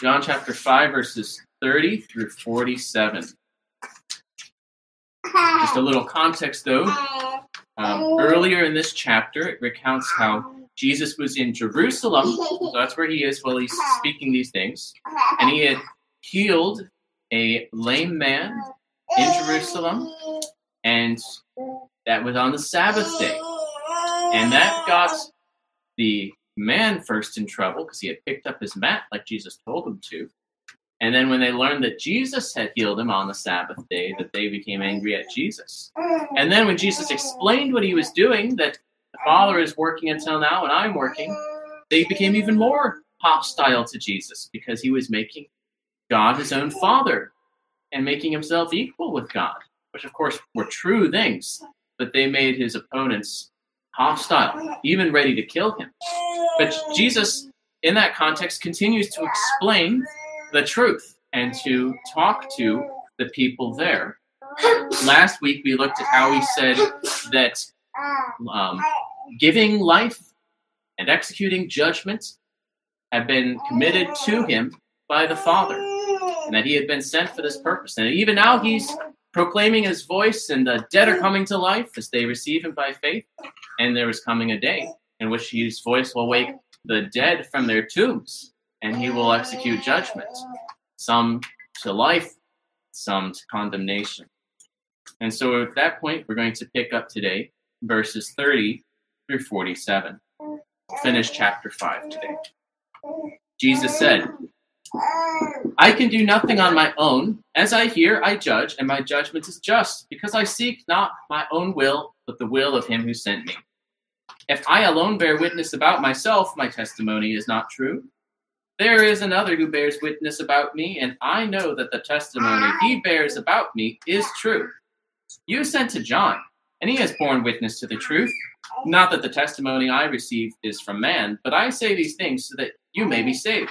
John chapter 5, verses 30 through 47. Just a little context, though. Um, earlier in this chapter, it recounts how Jesus was in Jerusalem, so that's where he is while he's speaking these things, and he had healed a lame man in Jerusalem, and that was on the Sabbath day. And that got the man first in trouble because he had picked up his mat like Jesus told him to. And then when they learned that Jesus had healed him on the Sabbath day, that they became angry at Jesus. And then when Jesus explained what he was doing, that the Father is working until now and I'm working, they became even more hostile to Jesus because he was making God his own Father and making himself equal with God, which of course were true things, but they made his opponents hostile, even ready to kill him. But Jesus, in that context, continues to explain the truth and to talk to the people there. Last week we looked at how he said that um, giving life and executing judgment had been committed to him by the Father, and that he had been sent for this purpose. And even now he's proclaiming his voice, and the dead are coming to life as they receive him by faith. And there is coming a day in which his voice will wake the dead from their tombs, and he will execute judgment, some to life, some to condemnation. And so at that point, we're going to pick up today verses 30 through 47. Finish chapter 5 today. Jesus said, I can do nothing on my own. As I hear, I judge, and my judgment is just, because I seek not my own will, but the will of him who sent me. If I alone bear witness about myself, my testimony is not true. There is another who bears witness about me, and I know that the testimony he bears about me is true. You sent to John, and he has borne witness to the truth. Not that the testimony I receive is from man, but I say these things so that you may be saved.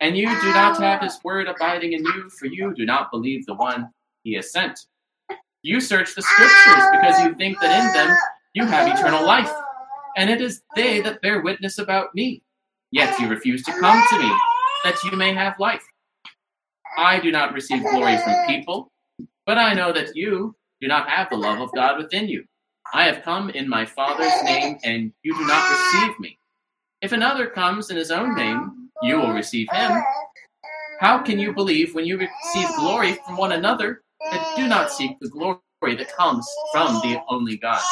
and you do not ah. have his word abiding in you, for you do not believe the one he has sent. You search the scriptures ah. because you think that in them you have eternal life and it is they that bear witness about me. Yet you refuse to come to me, that you may have life. I do not receive glory from people, but I know that you do not have the love of God within you. I have come in my Father's name, and you do not receive me. If another comes in his own name, you will receive him. How can you believe when you receive glory from one another that do not seek the glory that comes from the only God?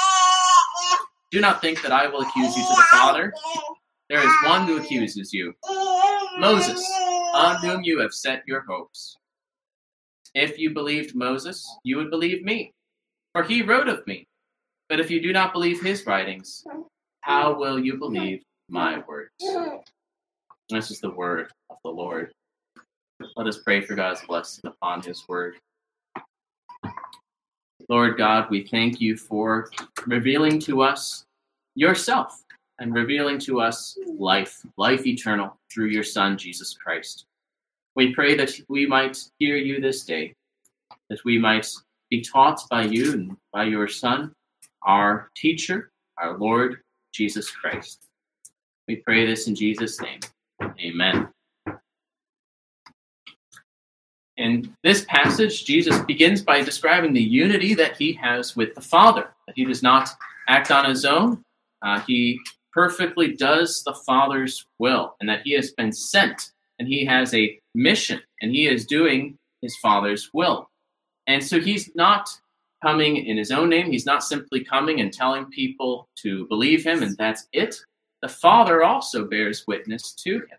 Do not think that I will accuse you to the Father. There is one who accuses you Moses, on whom you have set your hopes. If you believed Moses, you would believe me, for he wrote of me. But if you do not believe his writings, how will you believe my words? This is the word of the Lord. Let us pray for God's blessing upon his word. Lord God, we thank you for revealing to us yourself and revealing to us life, life eternal through your Son, Jesus Christ. We pray that we might hear you this day, that we might be taught by you and by your Son, our teacher, our Lord, Jesus Christ. We pray this in Jesus' name. Amen. In this passage, Jesus begins by describing the unity that he has with the Father, that he does not act on his own, uh, he perfectly does the Father's will, and that he has been sent, and he has a mission, and he is doing his Father's will. And so he's not coming in his own name. He's not simply coming and telling people to believe him, and that's it. The Father also bears witness to him.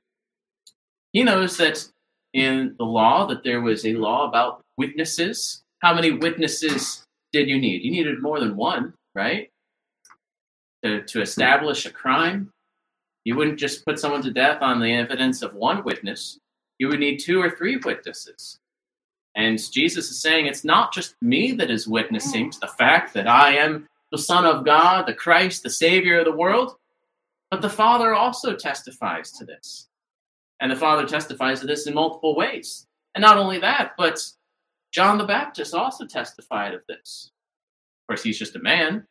He knows that in the law that there was a law about witnesses. How many witnesses did you need? You needed more than one, right? to, to establish a crime. You wouldn't just put someone to death on the evidence of one witness. you would need two or three witnesses. And Jesus is saying it's not just me that is witnessing to the fact that I am the Son of God, the Christ, the Savior of the world, but the Father also testifies to this. And the Father testifies to this in multiple ways. And not only that, but John the Baptist also testified of this. Of course, he's just a man.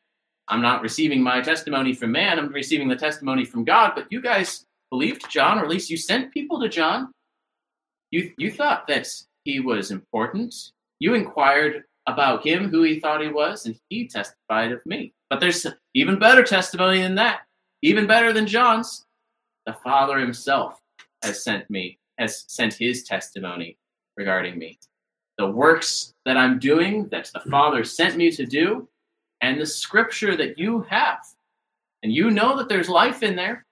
I'm not receiving my testimony from man, I'm receiving the testimony from God. But you guys believed John, or at least you sent people to John. You, you thought that he was important. You inquired about him, who he thought he was, and he testified of me. But there's even better testimony than that, even better than John's. The Father himself has sent me, has sent his testimony regarding me. The works that I'm doing, that the Father sent me to do, and the scripture that you have. And you know that there's life in there.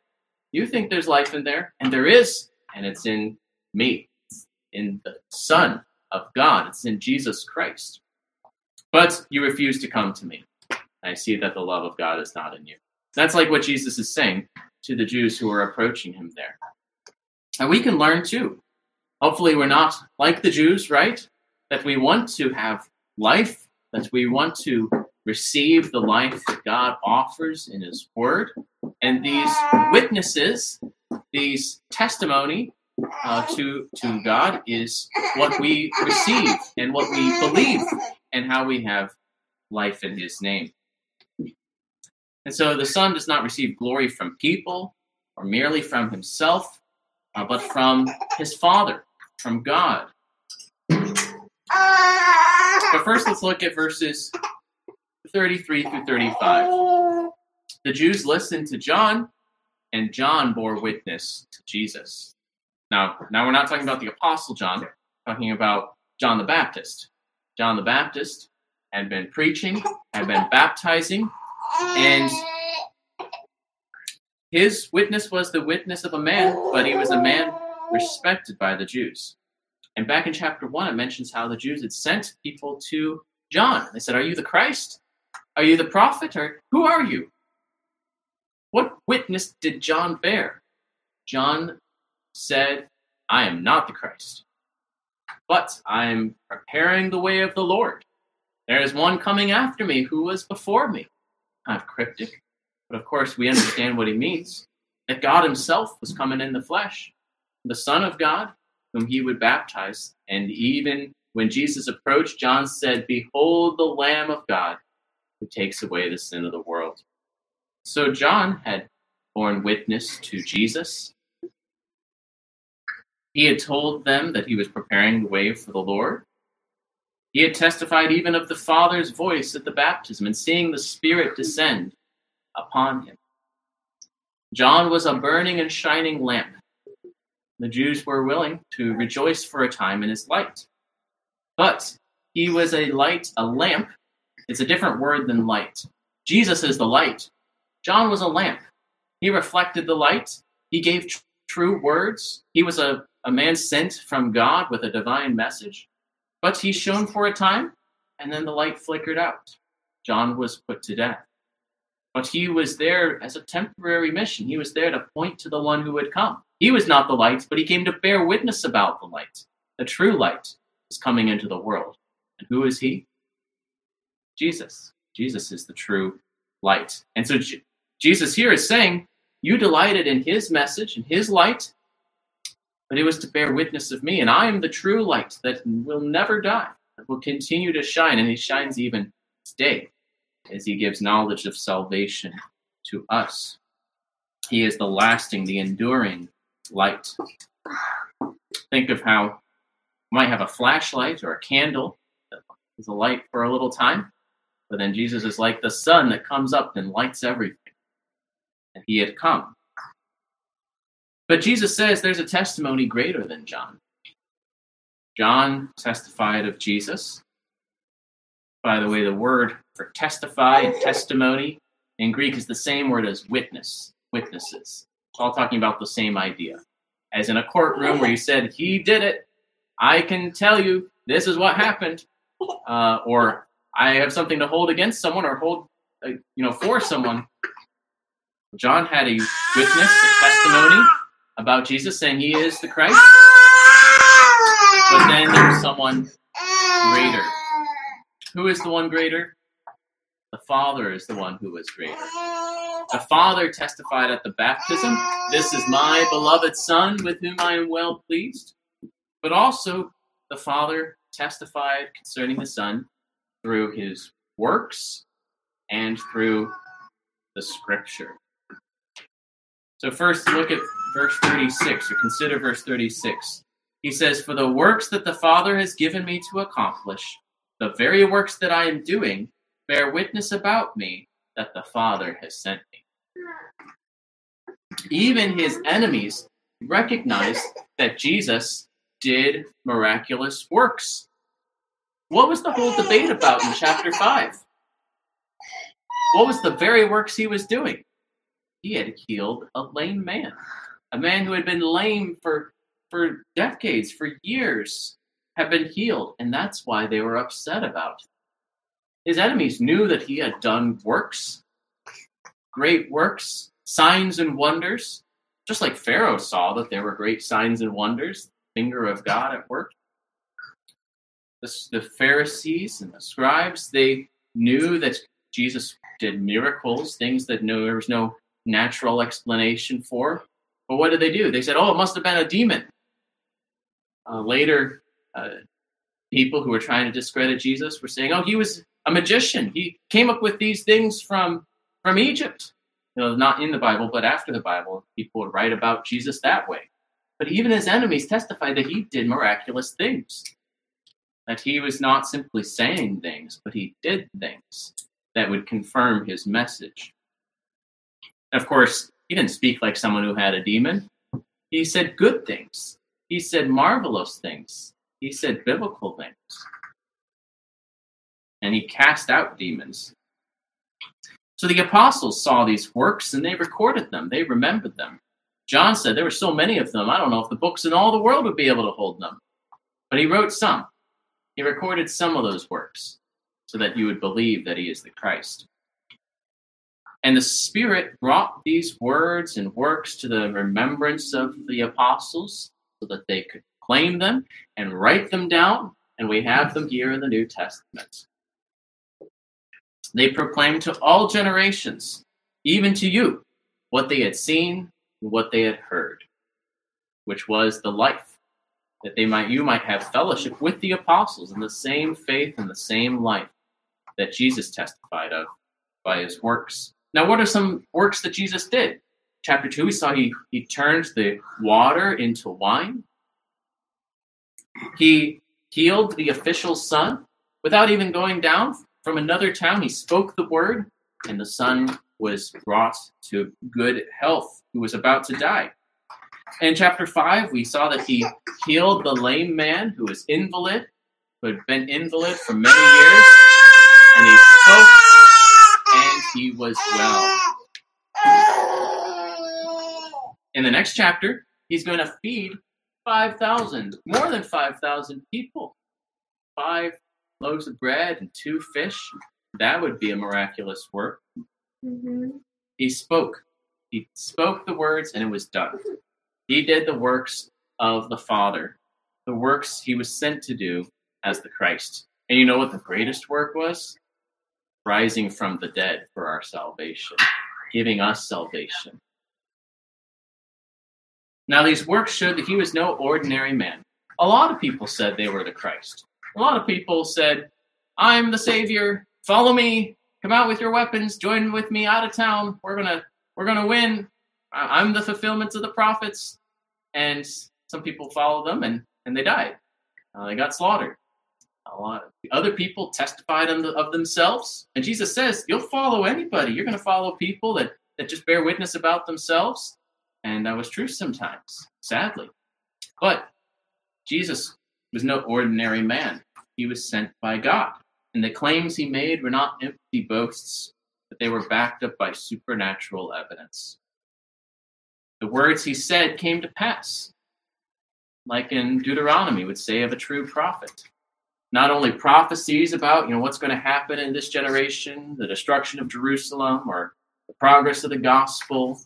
You think there's life in there, and there is, and it's in me, it's in the Son of God, it's in Jesus Christ. But you refuse to come to me. I see that the love of God is not in you. That's like what Jesus is saying to the Jews who are approaching him there. And we can learn too. Hopefully, we're not like the Jews, right? That we want to have life, that we want to receive the life that God offers in His Word. And these witnesses, these testimony uh, to, to God is what we receive and what we believe and how we have life in His name. And so the Son does not receive glory from people or merely from Himself, uh, but from His Father, from God. But first, let's look at verses 33 through 35. The Jews listened to John, and John bore witness to Jesus. Now, now we're not talking about the Apostle John, talking about John the Baptist. John the Baptist had been preaching, had been baptizing, and his witness was the witness of a man, but he was a man respected by the Jews. And back in chapter 1, it mentions how the Jews had sent people to John. They said, Are you the Christ? Are you the prophet? Or who are you? What witness did John bear? John said, I am not the Christ, but I am preparing the way of the Lord. There is one coming after me who was before me. Kind of cryptic, but of course we understand what he means that God himself was coming in the flesh, the Son of God, whom he would baptize. And even when Jesus approached, John said, Behold the Lamb of God who takes away the sin of the world. So John had borne witness to Jesus. He had told them that he was preparing the way for the Lord. He had testified even of the Father's voice at the baptism and seeing the Spirit descend upon him. John was a burning and shining lamp. The Jews were willing to rejoice for a time in his light. But he was a light, a lamp it's a different word than light. Jesus is the light. John was a lamp. He reflected the light. He gave tr- true words. He was a, a man sent from God with a divine message. But he shone for a time, and then the light flickered out. John was put to death. But he was there as a temporary mission. He was there to point to the one who would come. He was not the light, but he came to bear witness about the light. The true light is coming into the world. And who is he? Jesus. Jesus is the true light. And so J- Jesus here is saying, You delighted in his message and his light, but it was to bear witness of me. And I am the true light that will never die, that will continue to shine. And he shines even today as he gives knowledge of salvation to us. He is the lasting, the enduring light. Think of how you might have a flashlight or a candle that is a light for a little time, but then Jesus is like the sun that comes up and lights everything. And he had come. But Jesus says there's a testimony greater than John. John testified of Jesus. By the way, the word for testify and testimony in Greek is the same word as witness, witnesses. It's all talking about the same idea. As in a courtroom where you said, He did it, I can tell you this is what happened. Uh, or I have something to hold against someone or hold, uh, you know, for someone. John had a witness, a testimony about Jesus saying he is the Christ. But ah! then there's someone greater. Who is the one greater? The Father is the one who is greater. The Father testified at the baptism, This is my beloved Son with whom I am well pleased. But also, the Father testified concerning the Son through his works and through the Scripture. So, first, look at verse 36, or consider verse 36. He says, For the works that the Father has given me to accomplish, the very works that I am doing, bear witness about me that the Father has sent me. Even his enemies recognized that Jesus did miraculous works. What was the whole debate about in chapter 5? What was the very works he was doing? He had healed a lame man, a man who had been lame for, for decades, for years, had been healed, and that's why they were upset about it. His enemies knew that he had done works, great works, signs and wonders, just like Pharaoh saw that there were great signs and wonders, finger of God at work. The, the Pharisees and the scribes, they knew that Jesus did miracles, things that no, there was no natural explanation for. But what did they do? They said, oh, it must have been a demon. Uh, later, uh, people who were trying to discredit Jesus were saying, oh, he was a magician. He came up with these things from, from Egypt. You know, not in the Bible, but after the Bible, people would write about Jesus that way. But even his enemies testified that he did miraculous things. That he was not simply saying things, but he did things that would confirm his message. Of course, he didn't speak like someone who had a demon. He said good things. He said marvelous things. He said biblical things. And he cast out demons. So the apostles saw these works and they recorded them, they remembered them. John said there were so many of them, I don't know if the books in all the world would be able to hold them. But he wrote some. He recorded some of those works so that you would believe that he is the Christ. And the Spirit brought these words and works to the remembrance of the apostles so that they could claim them and write them down, and we have them here in the New Testament. They proclaimed to all generations, even to you, what they had seen and what they had heard, which was the life, that they might you might have fellowship with the apostles in the same faith and the same life that Jesus testified of by his works. Now, what are some works that Jesus did? Chapter 2, we saw he, he turned the water into wine. He healed the official's son without even going down from another town. He spoke the word, and the son was brought to good health, who was about to die. In chapter 5, we saw that he healed the lame man who was invalid, who had been invalid for many years, and he spoke he was well. In the next chapter, he's going to feed 5,000, more than 5,000 people. Five loaves of bread and two fish. That would be a miraculous work. Mm-hmm. He spoke. He spoke the words and it was done. He did the works of the Father, the works he was sent to do as the Christ. And you know what the greatest work was? Rising from the dead for our salvation, giving us salvation. Now, these works showed that he was no ordinary man. A lot of people said they were the Christ. A lot of people said, I'm the Savior, follow me, come out with your weapons, join with me out of town. We're gonna we're gonna win. I'm the fulfillment of the prophets. And some people followed them and, and they died. Uh, they got slaughtered a lot of other people testified of themselves. And Jesus says, You'll follow anybody. You're going to follow people that, that just bear witness about themselves. And that was true sometimes, sadly. But Jesus was no ordinary man, he was sent by God. And the claims he made were not empty boasts, but they were backed up by supernatural evidence. The words he said came to pass, like in Deuteronomy would say of a true prophet not only prophecies about you know what's going to happen in this generation, the destruction of Jerusalem or the progress of the gospel,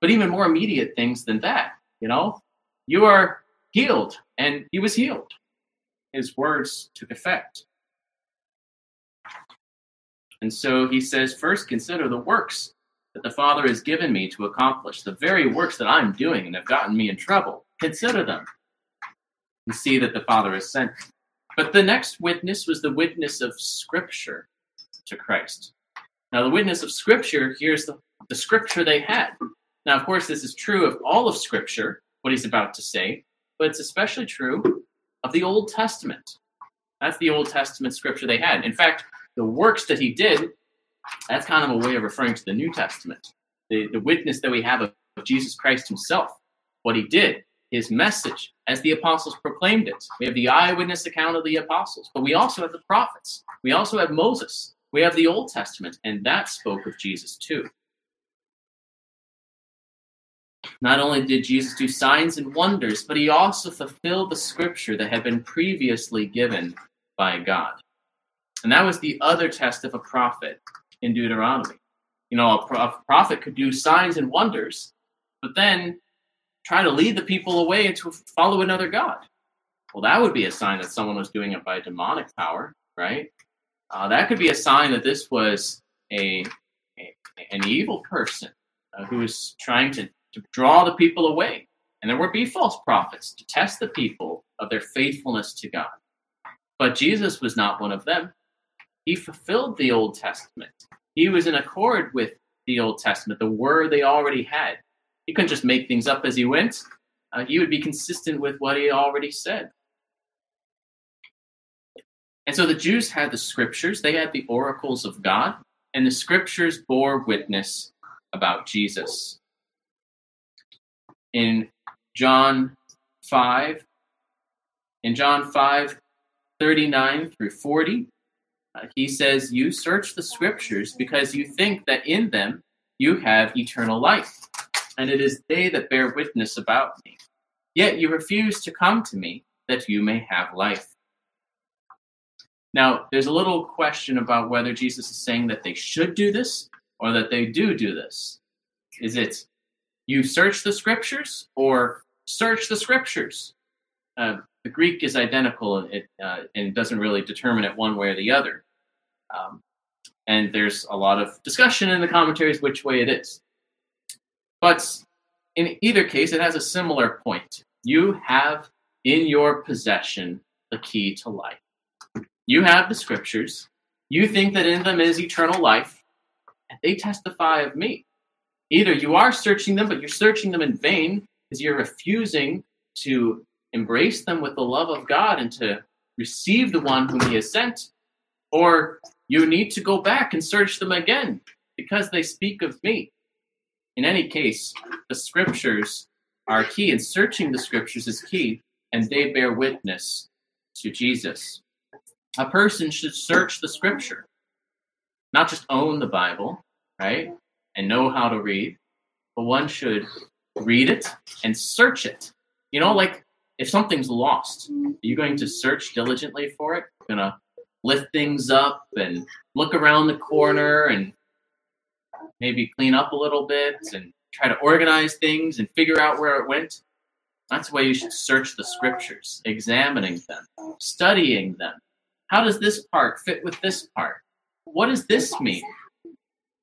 but even more immediate things than that. You know, you are healed, and he was healed. his words took effect. And so he says, first consider the works that the Father has given me to accomplish, the very works that I'm doing and have gotten me in trouble. Consider them and see that the Father has sent. But the next witness was the witness of Scripture to Christ. Now, the witness of Scripture, here's the, the Scripture they had. Now, of course, this is true of all of Scripture, what he's about to say, but it's especially true of the Old Testament. That's the Old Testament Scripture they had. In fact, the works that he did, that's kind of a way of referring to the New Testament. The, the witness that we have of, of Jesus Christ himself, what he did, his message, as the apostles proclaimed it. We have the eyewitness account of the apostles, but we also have the prophets. We also have Moses. We have the Old Testament, and that spoke of Jesus too. Not only did Jesus do signs and wonders, but he also fulfilled the scripture that had been previously given by God. And that was the other test of a prophet in Deuteronomy. You know, a, prophet could do signs and wonders, but then try to lead the people away to follow another God. Well, that would be a sign that someone was doing it by demonic power, right? Uh, that could be a sign that this was a, a an evil person uh, who was trying to, to draw the people away. And there would be false prophets to test the people of their faithfulness to God. But Jesus was not one of them. He fulfilled the Old Testament. He was in accord with the Old Testament, the word they already had. He couldn't just make things up as he went. Uh, he would be consistent with what he already said. And so the Jews had the scriptures, they had the oracles of God, and the scriptures bore witness about Jesus. In John 5, in John 5, 39 through 40, uh, he says, You search the scriptures because you think that in them you have eternal life, and it is they that bear witness about me. Yet you refuse to come to me that you may have life. Now, there's a little question about whether Jesus is saying that they should do this or that they do do this. Is it you search the scriptures or search the scriptures? Uh, the Greek is identical it, uh, and doesn't really determine it one way or the other. Um, and there's a lot of discussion in the commentaries which way it is. But in either case, it has a similar point. You have in your possession the key to life. You have the scriptures. You think that in them is eternal life, and they testify of me. Either you are searching them, but you're searching them in vain because you're refusing to embrace them with the love of God and to receive the one whom He has sent, or you need to go back and search them again because they speak of me. In any case, the scriptures are key, and searching the scriptures is key, and they bear witness to Jesus. A person should search the scripture, not just own the Bible, right, and know how to read, but one should read it and search it. You know, like if something's lost, are you going to search diligently for it? Gonna lift things up and look around the corner and maybe clean up a little bit and try to organize things and figure out where it went. That's why you should search the scriptures, examining them, studying them. How does this part fit with this part? What does this mean?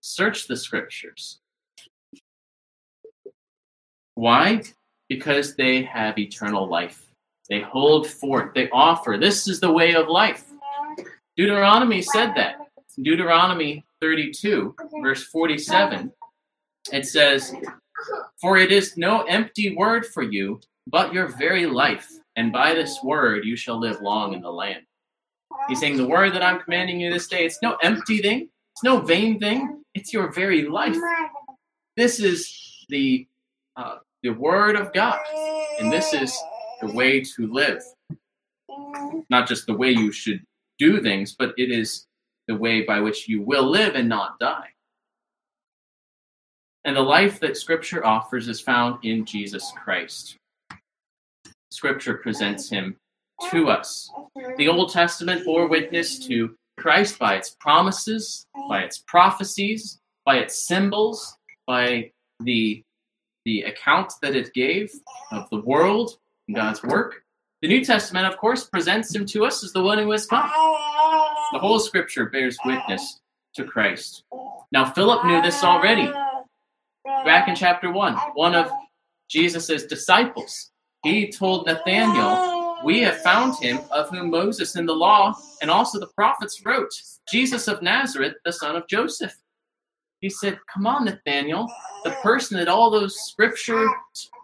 Search the scriptures. Why? Because they have eternal life. They hold forth, they offer. This is the way of life. Deuteronomy said that. Deuteronomy 32, verse 47, it says, For it is no empty word for you, but your very life, and by this word you shall live long in the land. He's saying, The word that I'm commanding you this day, it's no empty thing, it's no vain thing, it's your very life. This is the, uh, the word of God, and this is the way to live. Not just the way you should do things, but it is the way by which you will live and not die. And the life that Scripture offers is found in Jesus Christ. Scripture presents him to us. The Old Testament bore witness to Christ by its promises, by its prophecies, by its symbols, by the, the account that it gave of the world and God's work. The New Testament, of course, presents him to us as the one who has come. The whole scripture bears witness to Christ. Now, Philip knew this already. Back in chapter 1, one of Jesus' disciples, he told Nathanael, We have found him of whom Moses in the law and also the prophets wrote, Jesus of Nazareth, the son of Joseph. He said, Come on, Nathanael, the person that all those scriptures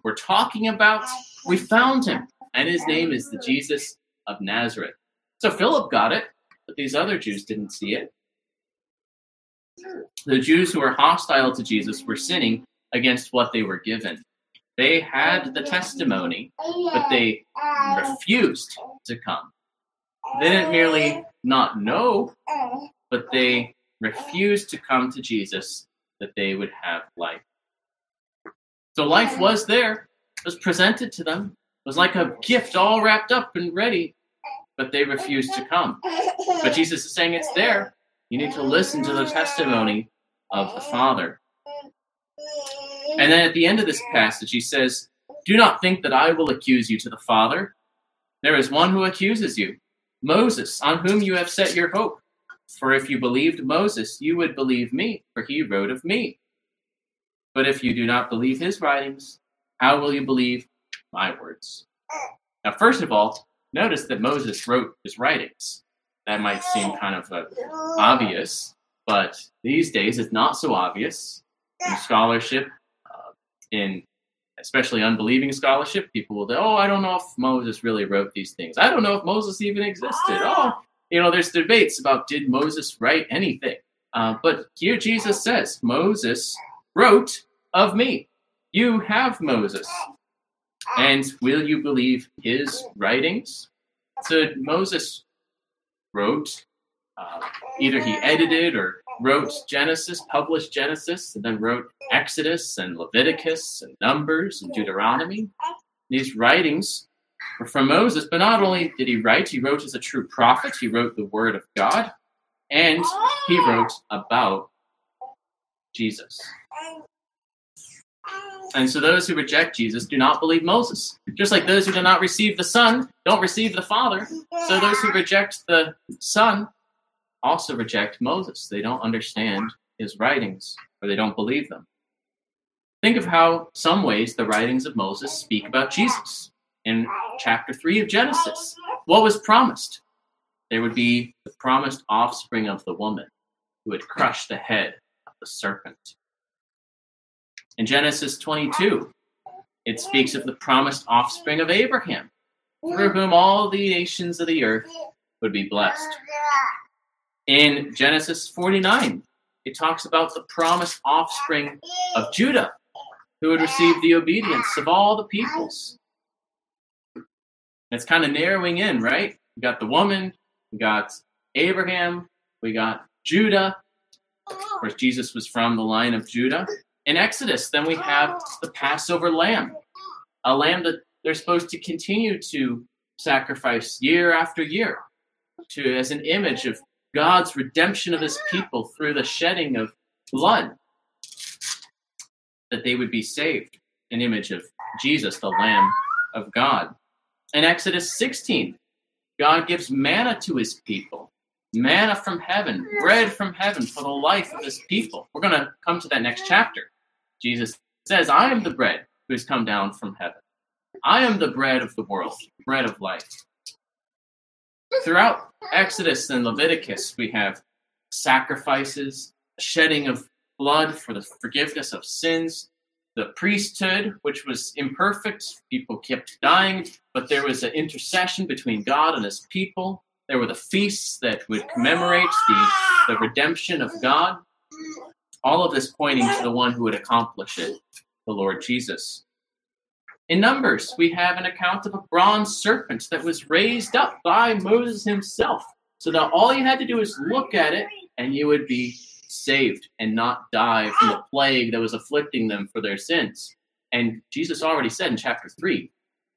were talking about, we found him and his name is the Jesus of Nazareth. So Philip got it, but these other Jews didn't see it. The Jews who were hostile to Jesus were sinning against what they were given. They had the testimony, but they refused to come. They didn't merely not know, but they refused to come to Jesus that they would have life. So life was there, was presented to them, was like a gift all wrapped up and ready, but they refused to come. But Jesus is saying it's there. You need to listen to the testimony of the Father. And then at the end of this passage, he says, Do not think that I will accuse you to the Father. There is one who accuses you, Moses, on whom you have set your hope. For if you believed Moses, you would believe me, for he wrote of me. But if you do not believe his writings, how will you believe my words. Now, first of all, notice that Moses wrote his writings. That might seem kind of uh, obvious, but these days it's not so obvious. In scholarship, uh, in especially unbelieving scholarship, people will say, oh, I don't know if Moses really wrote these things. I don't know if Moses even existed. Oh, you know, there's debates about did Moses write anything. Uh, but here Jesus says, Moses wrote of me. You have Moses. And will you believe his writings? So Moses wrote, uh, either he edited or wrote Genesis, published Genesis, and then wrote Exodus and Leviticus and Numbers and Deuteronomy. These writings were from Moses, but not only did he write, he wrote as a true prophet, he wrote the Word of God, and he wrote about Jesus. And so those who reject Jesus do not believe Moses. Just like those who do not receive the Son don't receive the Father. So those who reject the Son also reject Moses. They don't understand his writings or they don't believe them. Think of how some ways the writings of Moses speak about Jesus. In chapter 3 of Genesis, what was promised? There would be the promised offspring of the woman who would crush the head of the serpent. In Genesis 22, it speaks of the promised offspring of Abraham, through whom all the nations of the earth would be blessed. In Genesis 49, it talks about the promised offspring of Judah, who would receive the obedience of all the peoples. It's kind of narrowing in, right? We got the woman, we got Abraham, we got Judah. Of course, Jesus was from the line of Judah in Exodus, then we have the Passover lamb, a lamb that they're supposed to continue to sacrifice year after year to as an image of God's redemption of his people through the shedding of blood that they would be saved an image of Jesus the lamb of God. In Exodus 16 God gives manna to his people manna from heaven bread from heaven for the life of his people. We're going to come to that next chapter Jesus says, I am the bread who has come down from heaven. I am the bread of the world, bread of life. Throughout Exodus and Leviticus, we have sacrifices, shedding of blood for the forgiveness of sins, the priesthood, which was imperfect. People kept dying, but there was an intercession between God and his people. There were the feasts that would commemorate the, the redemption of God. All of this pointing to the one who would accomplish it, the Lord Jesus. In Numbers, we have an account of a bronze serpent that was raised up by Moses himself. So that all you had to do is look at it and you would be saved and not die from the plague that was afflicting them for their sins. And Jesus already said in chapter 3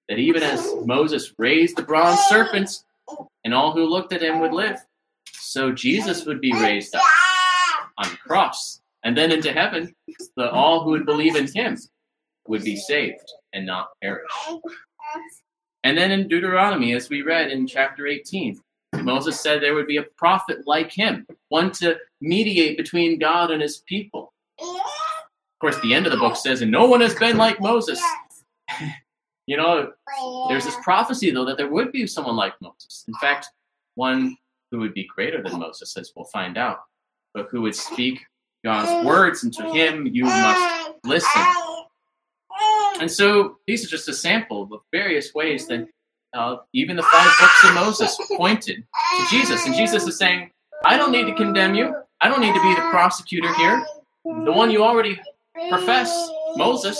that even as Moses raised the bronze serpents and all who looked at him would live, so Jesus would be raised up on the cross and then into heaven, the all who would believe in him would be saved and not perish. And then in Deuteronomy, as we read in chapter 18, Moses said there would be a prophet like him, one to mediate between God and his people. Of course, the end of the book says, and no one has been like Moses. you know, there's this prophecy, though, that there would be someone like Moses. In fact, one who would be greater than Moses, as we'll find out, but who would speak God's words, and to him you must listen. And so these are just a sample of various ways that uh, even the five books of Moses pointed to Jesus. And Jesus is saying, I don't need to condemn you. I don't need to be the prosecutor here. The one you already profess, Moses,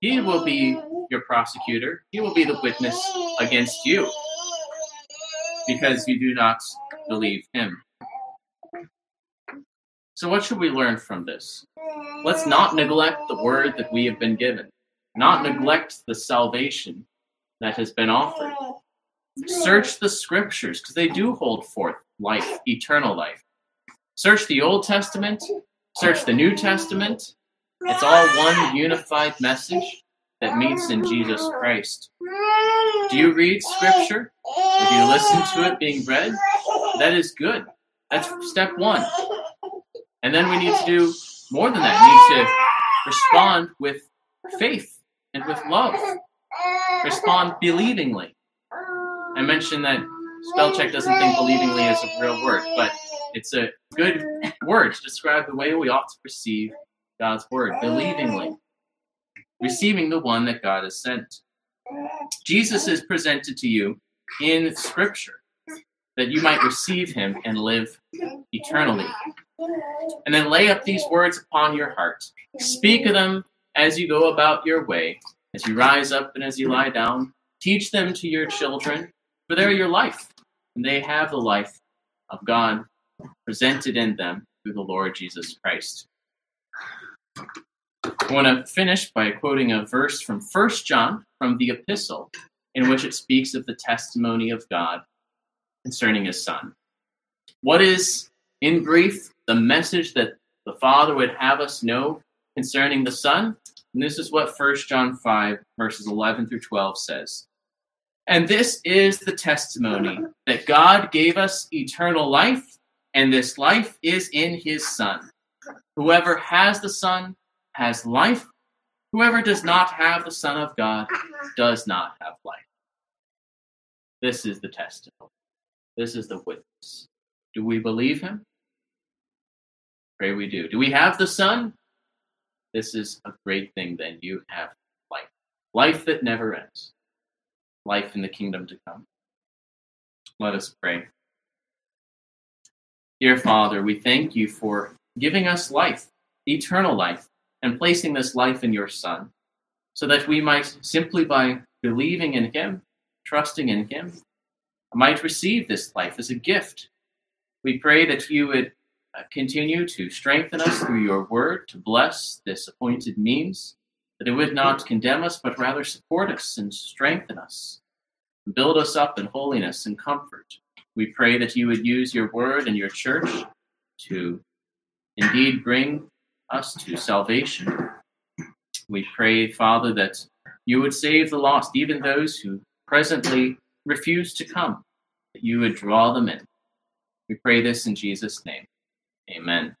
he will be your prosecutor. He will be the witness against you because you do not believe him. So, what should we learn from this? Let's not neglect the word that we have been given, not neglect the salvation that has been offered. Search the scriptures because they do hold forth life, eternal life. Search the Old Testament, search the New Testament. It's all one unified message that meets in Jesus Christ. Do you read scripture? If you listen to it being read, that is good. That's step one. And then we need to do more than that. We need to respond with faith and with love. Respond believingly. I mentioned that spell check doesn't think believingly is a real word, but it's a good word to describe the way we ought to receive God's word, believingly, receiving the one that God has sent. Jesus is presented to you in Scripture that you might receive him and live eternally. And then lay up these words upon your heart. Speak of them as you go about your way, as you rise up and as you lie down. Teach them to your children, for they're your life, and they have the life of God presented in them through the Lord Jesus Christ. I want to finish by quoting a verse from 1 John from the epistle, in which it speaks of the testimony of God concerning his Son. What is, in brief, the message that the Father would have us know concerning the Son? And this is what 1 John 5, verses 11 through 12 says. And this is the testimony that God gave us eternal life, and this life is in his Son. Whoever has the Son has life. Whoever does not have the Son of God does not have life. This is the testimony. This is the witness. Do we believe him? Pray we do. Do we have the Son? This is a great thing. Then you have life. Life that never ends. Life in the kingdom to come. Let us pray. Dear Father, we thank you for giving us life, eternal life, and placing this life in your Son, so that we might simply by believing in him, trusting in him, might receive this life as a gift. We pray that you would uh, continue to strengthen us through your word, to bless this appointed means, that it would not condemn us, but rather support us and strengthen us, build us up in holiness and comfort. We pray that you would use your word and your church to indeed bring us to salvation. We pray, Father, that you would save the lost, even those who presently refuse to come, that you would draw them in. We pray this in Jesus' name. Amen.